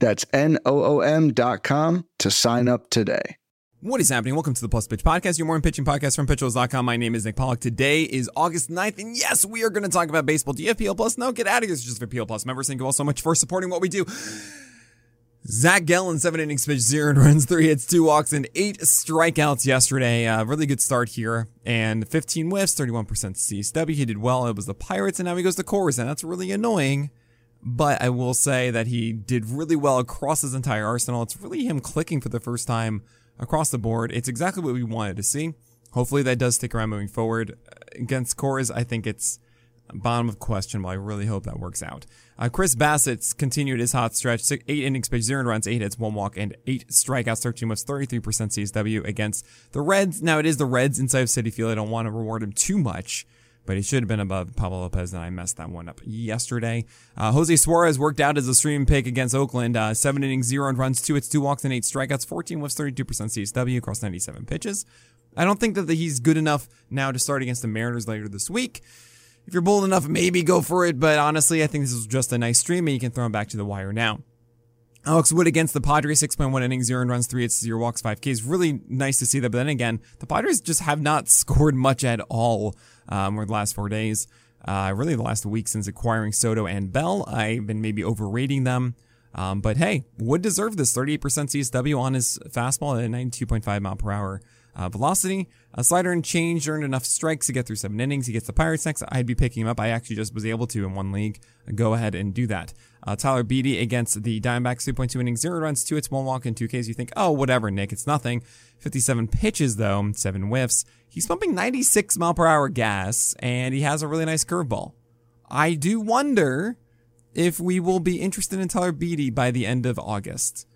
That's N-O-O-M dot com to sign up today. What is happening? Welcome to the Plus Pitch Podcast, your morning pitching podcast from pitchers.com. My name is Nick Pollack. Today is August 9th, and yes, we are going to talk about baseball. Do you have PL Plus? No, get out of here. It's just for PL Plus members. Thank you all so much for supporting what we do. Zach Gallen, seven innings pitched, zero runs, three hits, two walks, and eight strikeouts yesterday. Uh, really good start here. And 15 whiffs, 31% CSW. He did well. It was the Pirates, and now he goes to and that's really annoying. But I will say that he did really well across his entire arsenal. It's really him clicking for the first time across the board. It's exactly what we wanted to see. Hopefully that does stick around moving forward. Against Coors, I think it's bottom of question, but I really hope that works out. Uh, Chris Bassitt's continued his hot stretch, six, eight innings pitched, zero runs, eight hits, one walk, and eight strikeouts, 13 with 33% CSW against the Reds. Now it is the Reds inside of Citi Field. I don't want to reward him too much, but he should have been above Pablo Lopez, and I messed that one up yesterday. Uh, Jose Suarez worked out as a stream pick against Oakland, uh, seven innings, zero runs, two hits, two walks, and eight strikeouts, 14 with 32% CSW across 97 pitches. I don't think that he's good enough now to start against the Mariners later this week if you're bold enough, maybe go for it. But honestly, I think this is just a nice stream and you can throw him back to the wire now. Alex Wood against the Padres, 6.1 innings, 0 runs, 3 hits, 0 walks, 5 Ks. Really nice to see that. But then again, the Padres just have not scored much at all um, over the last four days. Uh, really, the last week since acquiring Soto and Bell. I've been maybe overrating them. Um, but hey, Wood deserved this 38% CSW on his fastball at 92.5 mile per hour uh, velocity. A slider and change earned enough strikes to get through seven innings. He gets the Pirates next. I'd be picking him up. I actually just was able to in one league. Go ahead and do that. Uh, Tyler Beede against the Diamondbacks, 2.2 innings, zero runs, two hits, one walk, and two Ks. You think, oh, whatever, Nick, it's nothing. 57 pitches though, seven whiffs. He's pumping 96 mile per hour gas, and he has a really nice curveball. I do wonder if we will be interested in Tyler Beede by the end of August.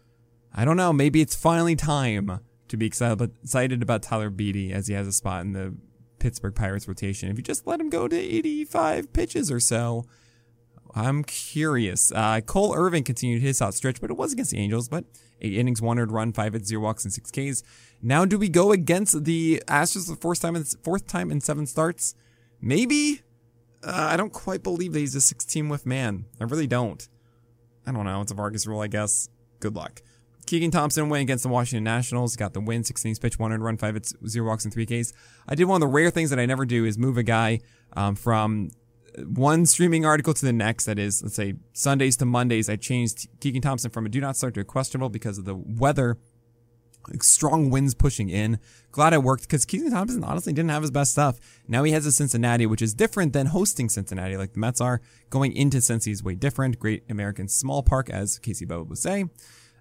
I don't know. Maybe it's finally time to be excited about Tyler Beede as he has a spot in the Pittsburgh Pirates rotation. If you just let him go to 85 pitches or so, I'm curious. Uh, Cole Irvin continued his hot stretch, but it was against the Angels. But eight innings, one earned run, five hits, zero walks, and six Ks. Now, do we go against the Astros the fourth time in fourth time in seven starts? Maybe. Uh, I don't quite believe that he's a 16 with man. I really don't. I don't know. It's a Vargas rule, I guess. Good luck. Keegan Thompson went against the Washington Nationals, got the win, 16 pitch, 100 run, 5 hits, 0 walks, and 3 Ks. I did one of the rare things that I never do is move a guy um, from one streaming article to the next. That is, let's say Sundays to Mondays. I changed Keegan Thompson from a do not start to a questionable because of the weather. Like, Strong winds pushing in. Glad I worked because Keegan Thompson honestly didn't have his best stuff. Now he has a Cincinnati, which is different than hosting Cincinnati like the Mets are. Going into Cincy is way different. Great American small park, as Casey Bowe would say.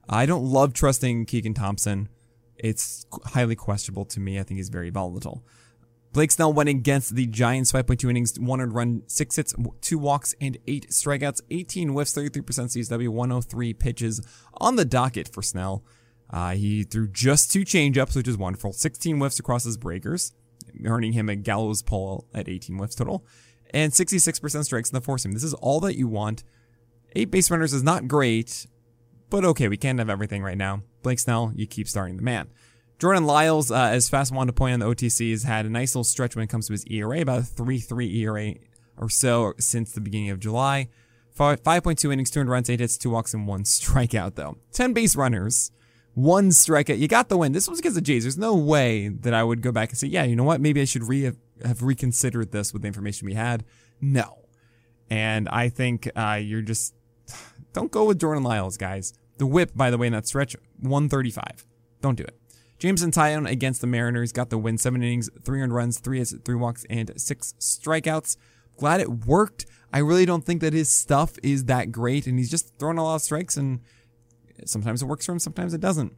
I don't love trusting Keegan Thompson. It's highly questionable to me. I think he's very volatile. Blake Snell went against the Giants, 5.2 innings, 100 run, 6 hits, 2 walks, and 8 strikeouts, 18 whiffs, 33% CSW, 103 pitches on the docket for Snell. Uh, he threw just two changeups, which is wonderful. 16 whiffs across his breakers, earning him a gallows pull at 18 whiffs total, and 66% strikes in the four seam. This is all that you want. Eight base runners is not great, but okay, we can't have everything right now. Blake Snell, you keep starting the man. Jordan Lyles, uh, as Fast wanted to point on the OTC, has had a nice little stretch when it comes to his ERA, about a 3-3 ERA or so since the beginning of July. 5.2 innings, 200 runs, 8 hits, 2 walks, and 1 strikeout, though. 10 base runners, 1 strikeout. You got the win. This was against the Jays. There's no way that I would go back and say, yeah, you know what? Maybe I should re- have reconsidered this with the information we had. No. And I think uh, you're just. Don't go with Jordan Lyles, guys. The whip, by the way, in that stretch, 135. Don't do it. Jameson Taillon against the Mariners got the win. Seven innings, 300 runs, three hits, three walks, and six strikeouts. Glad it worked. I really don't think that his stuff is that great, and he's just throwing a lot of strikes, and sometimes it works for him, sometimes it doesn't.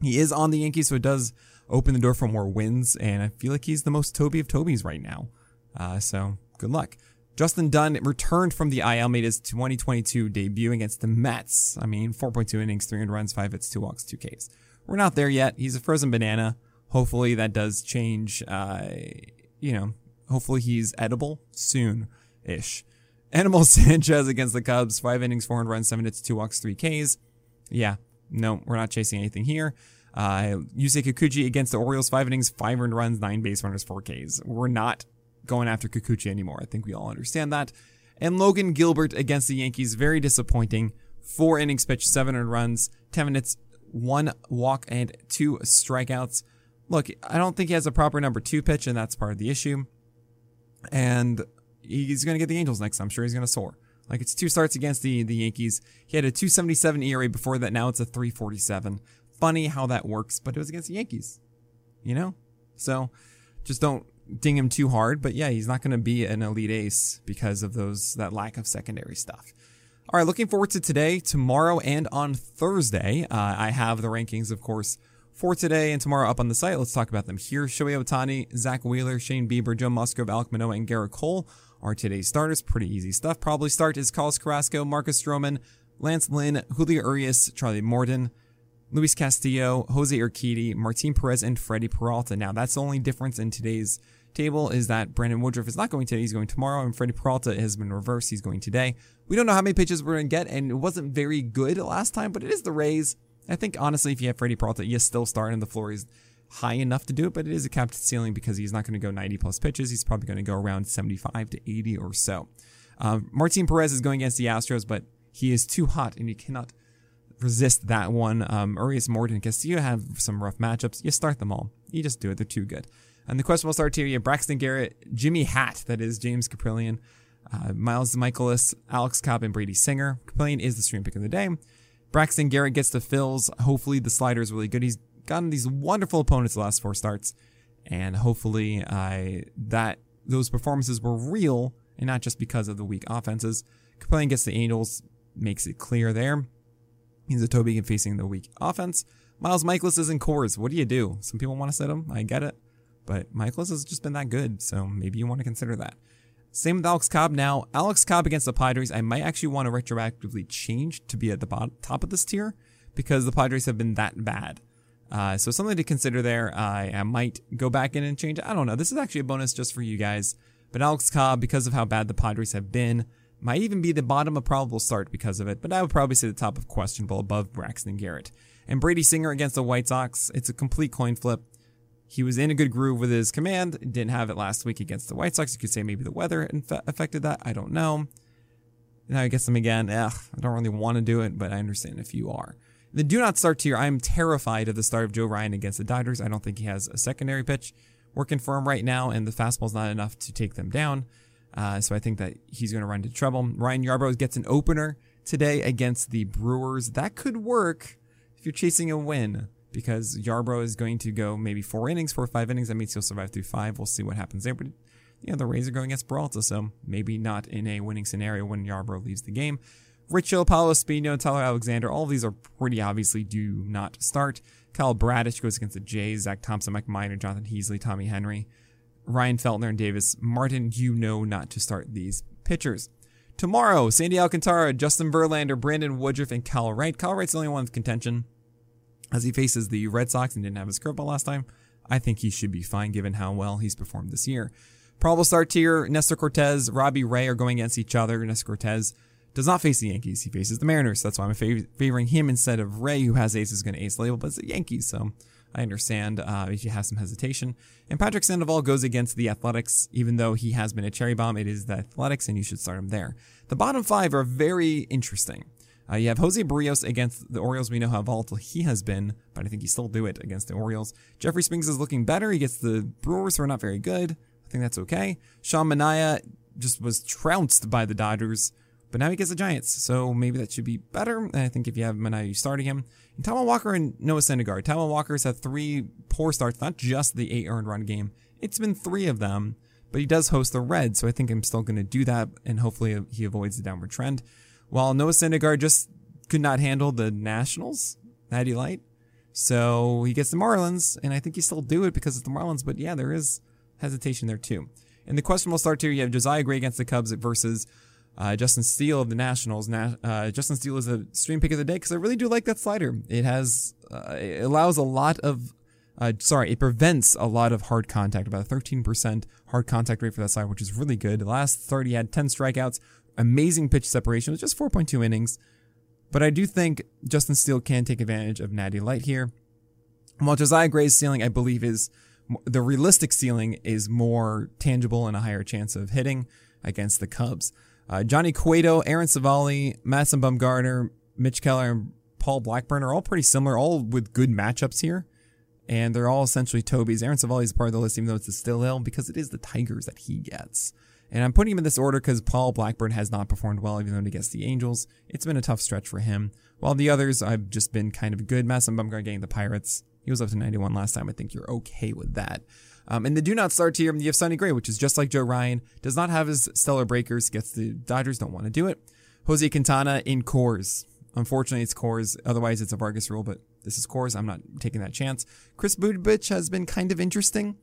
He is on the Yankees, so it does open the door for more wins, and I feel like he's the most Toby of Toby's right now. Uh, so good luck. Justin Dunn returned from the IL, made his 2022 debut against the Mets. I mean, 4.2 innings, 300 runs, 5 hits, 2 walks, 2 Ks. we're not there yet. He's a frozen banana. Hopefully that does change. Uh, you know, hopefully he's edible soon ish. Animal Sanchez against the Cubs, five innings, 400 runs, seven hits, two walks, three Ks. Yeah, no, we're not chasing anything here. Uh, Yusei Kikuchi against the Orioles, five innings, five earned runs, nine base runners, four Ks. We're not going after Kikuchi anymore. I think we all understand that. And Logan Gilbert against the Yankees, very disappointing. Four innings pitched, seven earned runs, 10 minutes, one walk, and two strikeouts. Look, I don't think he has a proper number two pitch, and that's part of the issue. And he's going to get the Angels next. I'm sure he's going to soar. Like it's two starts against the the Yankees. He had a 277 ERA before that. Now it's a 347. Funny how that works, but it was against the Yankees. You know? So just don't ding him too hard, but yeah, he's not going to be an elite ace because of those that lack of secondary stuff. All right, looking forward to today, tomorrow, and on Thursday. Uh, I have the rankings, of course, for today and tomorrow up on the site. Let's talk about them here. Shohei Ohtani, Zack Wheeler, Shane Bieber, Joe Musgrove, Alek Manoah, and Gerrit Cole are today's starters. Pretty easy stuff. Probably start is Carlos Carrasco, Marcus Stroman, Lance Lynn, Julio Urias, Charlie Morton, Luis Castillo, Jose Urquidy, Martin Perez, and Freddy Peralta. Now, that's the only difference in today's table is that Brandon Woodruff is not going today. He's going tomorrow, and Freddy Peralta has been reversed. He's going today. We don't know how many pitches we're going to get, and it wasn't very good last time, but it is the Rays. I think, honestly, if you have Freddy Peralta, you still start, and the floor is high enough to do it, but it is a capped ceiling because he's not going to go 90 plus pitches. He's probably going to go around 75 to 80 or so. Um, Martin Perez is going against the Astros, but he is too hot, and you cannot resist that one. Um, Urias Morton, Castillo have some rough matchups. You start them all. You just do it. They're too good. And the questionable start here, you have Braxton Garrett, Jimmy Hat, that is James Kaprielian, uh, Miles Mikolas, Alex Cobb, and Brady Singer. Kaprielian is the stream pick of the day. Braxton Garrett gets the Phils. Hopefully the slider is really good. He's gotten these wonderful opponents the last four starts, and hopefully uh, that those performances were real and not just because of the weak offenses. Kaprielian gets the Angels, makes it clear there. He's a Toby facing the weak offense. Miles Mikolas is in Coors. What do you do? Some people want to sit him. I get it. But Mikolas has just been that good, so maybe you want to consider that. Same with Alex Cobb now. Alex Cobb against the Padres, I might actually want to retroactively change to be at the bottom, top of this tier because the Padres have been that bad. Uh, so something to consider there. I, I might go back in and change. I don't know. This is actually a bonus just for you guys. But Alex Cobb, because of how bad the Padres have been, might even be the bottom of probable start because of it. But I would probably say the top of questionable above Braxton Garrett. And Brady Singer against the White Sox, it's a complete coin flip. He was in a good groove with his command. Didn't have it last week against the White Sox. You could say maybe the weather affected that. I don't know. Now he gets them again. Ugh, I don't really want to do it, but I understand if you are. The do not start tier. I'm terrified of the start of Joe Ryan against the Dodgers. I don't think he has a secondary pitch working for him right now, and the fastball's not enough to take them down. Uh, so I think that he's going to run into trouble. Ryan Yarbrough gets an opener today against the Brewers. That could work if you're chasing a win because Yarbrough is going to go maybe four innings, four or five innings. That means he'll survive through five. We'll see what happens there. But yeah, the Rays are going against Peralta, so maybe not in a winning scenario when Yarbrough leaves the game. Rich Hill, Paolo Espino, Tyler Alexander, all of these are pretty obviously do not start. Kyle Bradish goes against the Jays, Zach Thompson, Mike Minor, Jonathan Heasley, Tommy Henry, Ryan Feltner, and Davis Martin. You know not to start these pitchers. Tomorrow, Sandy Alcantara, Justin Verlander, Brandon Woodruff, and Kyle Wright. Kyle Wright's the only one with contention as he faces the Red Sox and didn't have his curveball last time. I think he should be fine given how well he's performed this year. Probable start tier, Nestor Cortes, Robbie Ray are going against each other. Nestor Cortes does not face the Yankees. He faces the Mariners. That's why I'm fav- favoring him instead of Ray, who has ace, is going to ace label, but it's the Yankees. So I understand uh, if you have some hesitation. And Patrick Sandoval goes against the Athletics, even though he has been a cherry bomb. It is the Athletics, and you should start him there. The bottom five are very interesting. Uh, you have Jose Berrios against the Orioles. We know how volatile he has been, but I think he still do it against the Orioles. Jeffrey Springs is looking better. He gets the Brewers, who are not very good. I think that's okay. Sean Manaea just was trounced by the Dodgers, but now he gets the Giants, so maybe that should be better. I think if you have Manaea, you starting him. And Taijuan Walker and Noah Syndergaard. Taijuan Walker's had three poor starts, not just the eight earned run game. It's been three of them, but he does host the Reds, so I think I'm still going to do that, and hopefully he avoids the downward trend. While Noah Syndergaard just could not handle the Nationals, Natty Light. So he gets the Marlins, and I think he still do it because it's the Marlins, but yeah, there is hesitation there too. In the questionable start here, you have Josiah Gray against the Cubs versus Uh, Justin Steele of the Nationals. Na- uh, Justin Steele is a stream pick of the day because I really do like that slider. It has uh, it allows a lot of uh, sorry, it prevents a lot of hard contact, about a 13% hard contact rate for that slider, which is really good. The last 30 had 10 strikeouts, amazing pitch separation, it was just 4.2 innings. But I do think Justin Steele can take advantage of Natty Light here. While Josiah Gray's ceiling, I believe, is the realistic ceiling is more tangible and a higher chance of hitting against the Cubs. Uh, Johnny Cueto, Aaron Civale, Madison Bumgarner, Mitch Keller, and Paul Blackburn are all pretty similar, all with good matchups here and they're all essentially Toby's. Aaron Civale is part of the list, even though it's a still hill, because it is the Tigers that he gets. And I'm putting him in this order because Paul Blackburn has not performed well, even though he gets the Angels. It's been a tough stretch for him. While the others, I've just been kind of good. Madison Bumgarner getting the Pirates. He was up to 91 last time. I think you're okay with that. Um, and the do not start tier, you have Sonny Gray, which is just like Joe Ryan, does not have his stellar breakers, gets the Dodgers, don't want to do it. Jose Quintana in Coors. Unfortunately, it's Coors. Otherwise, it's a Vargas rule, but this is Coors. I'm not taking that chance. Chris Bubic has been kind of interesting,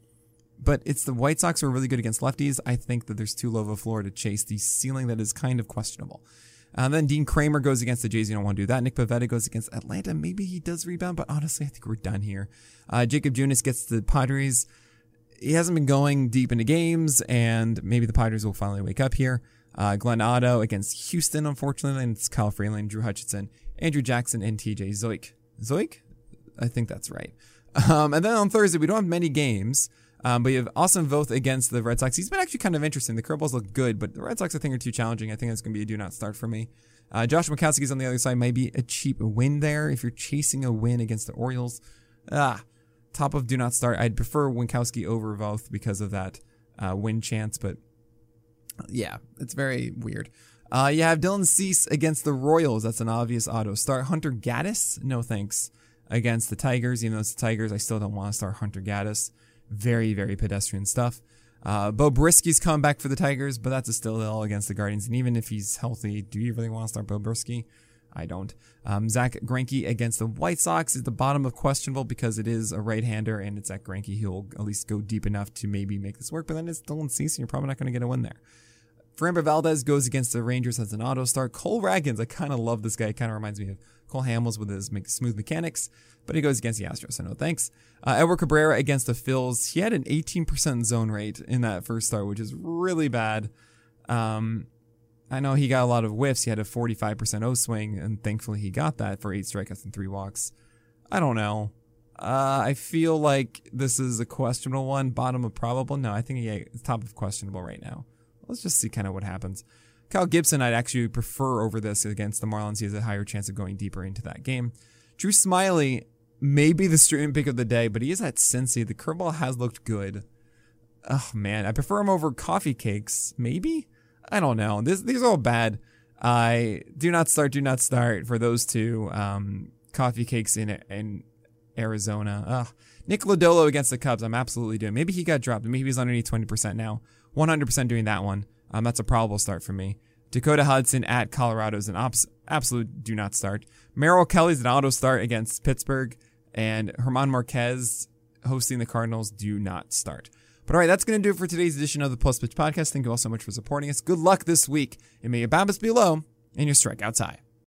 but it's the White Sox who are really good against lefties. I think that there's too low of a floor to chase the ceiling that is kind of questionable. And uh, then Dean Kremer goes against the Jays. You don't want to do that. Nick Pivetta goes against Atlanta. Maybe he does rebound, but honestly, I think we're done here. Uh, Jakob Junis gets the Padres. He hasn't been going deep into games, and maybe the Padres will finally wake up here. Uh, Glenn Otto against Houston, unfortunately, and it's Kyle Freeland, Drew Hutchison, Andrew Jackson, and TJ Zeuch. Zoik? I think that's right. Um, and then on Thursday, we don't have many games, um, but you have Austin Voth against the Red Sox. He's been actually kind of interesting. The curveballs look good, but the Red Sox, I think, are too challenging. I think that's going to be a do not start for me. Uh, Josh Winckowski's on the other side. Maybe a cheap win there if you're chasing a win against the Orioles. Ah, top of do not start. I'd prefer Winckowski over Voth because of that uh, win chance, but yeah, it's very weird. Uh, you have Dylan Cease against the Royals. That's an obvious auto start. Hunter Gaddis, no thanks. Against the Tigers, even though it's the Tigers, I still don't want to start Hunter Gaddis. Very, very pedestrian stuff. Uh, Beau Brieske's coming back for the Tigers, but that's a still ill against the Guardians. And even if he's healthy, do you really want to start Beau Brieske? I don't. Um, Zack Greinke against the White Sox is the bottom of questionable because it is a right-hander and it's Zack Greinke. He'll at least go deep enough to maybe make this work, but then it's Dylan Cease and you're probably not going to get a win there. Framber Valdez goes against the Rangers as an auto start. Cole Ragans, I kind of love this guy. Kind of reminds me of Cole Hamels with his smooth mechanics, but he goes against the Astros, so no thanks. Uh, Edward Cabrera against the Phils. He had an 18% zone rate in that first start, which is really bad. Um, I know he got a lot of whiffs. He had a 45% O swing, and thankfully he got that for eight strikeouts and three walks. I don't know. Uh, I feel like this is a questionable one. Bottom of probable? No, I think he top of questionable right now let's just see kind of what happens. Kyle Gibson, I'd actually prefer over this against the Marlins. He has a higher chance of going deeper into that game. Drew Smyly may be the stream pick of the day, but he is at Cincy. The curveball has looked good. Oh man, I prefer him over coffee cakes. Maybe I don't know. This, these are all bad. I do not start. Do not start for those two. Um, coffee cakes in in Arizona. Ugh. Nick Lodolo against the Cubs. I'm absolutely doing. Maybe he got dropped. Maybe he's underneath 20% now. 100% doing that one. Um, that's a probable start for me. Dakota Hudson at Colorado is an ops- absolute do not start. Merrill Kelly's an auto start against Pittsburgh, and German Marquez hosting the Cardinals do not start. But all right, that's going to do it for today's edition of the Plus Pitch Podcast. Thank you all so much for supporting us. Good luck this week, and may your BABIPs be low and your strikeouts high.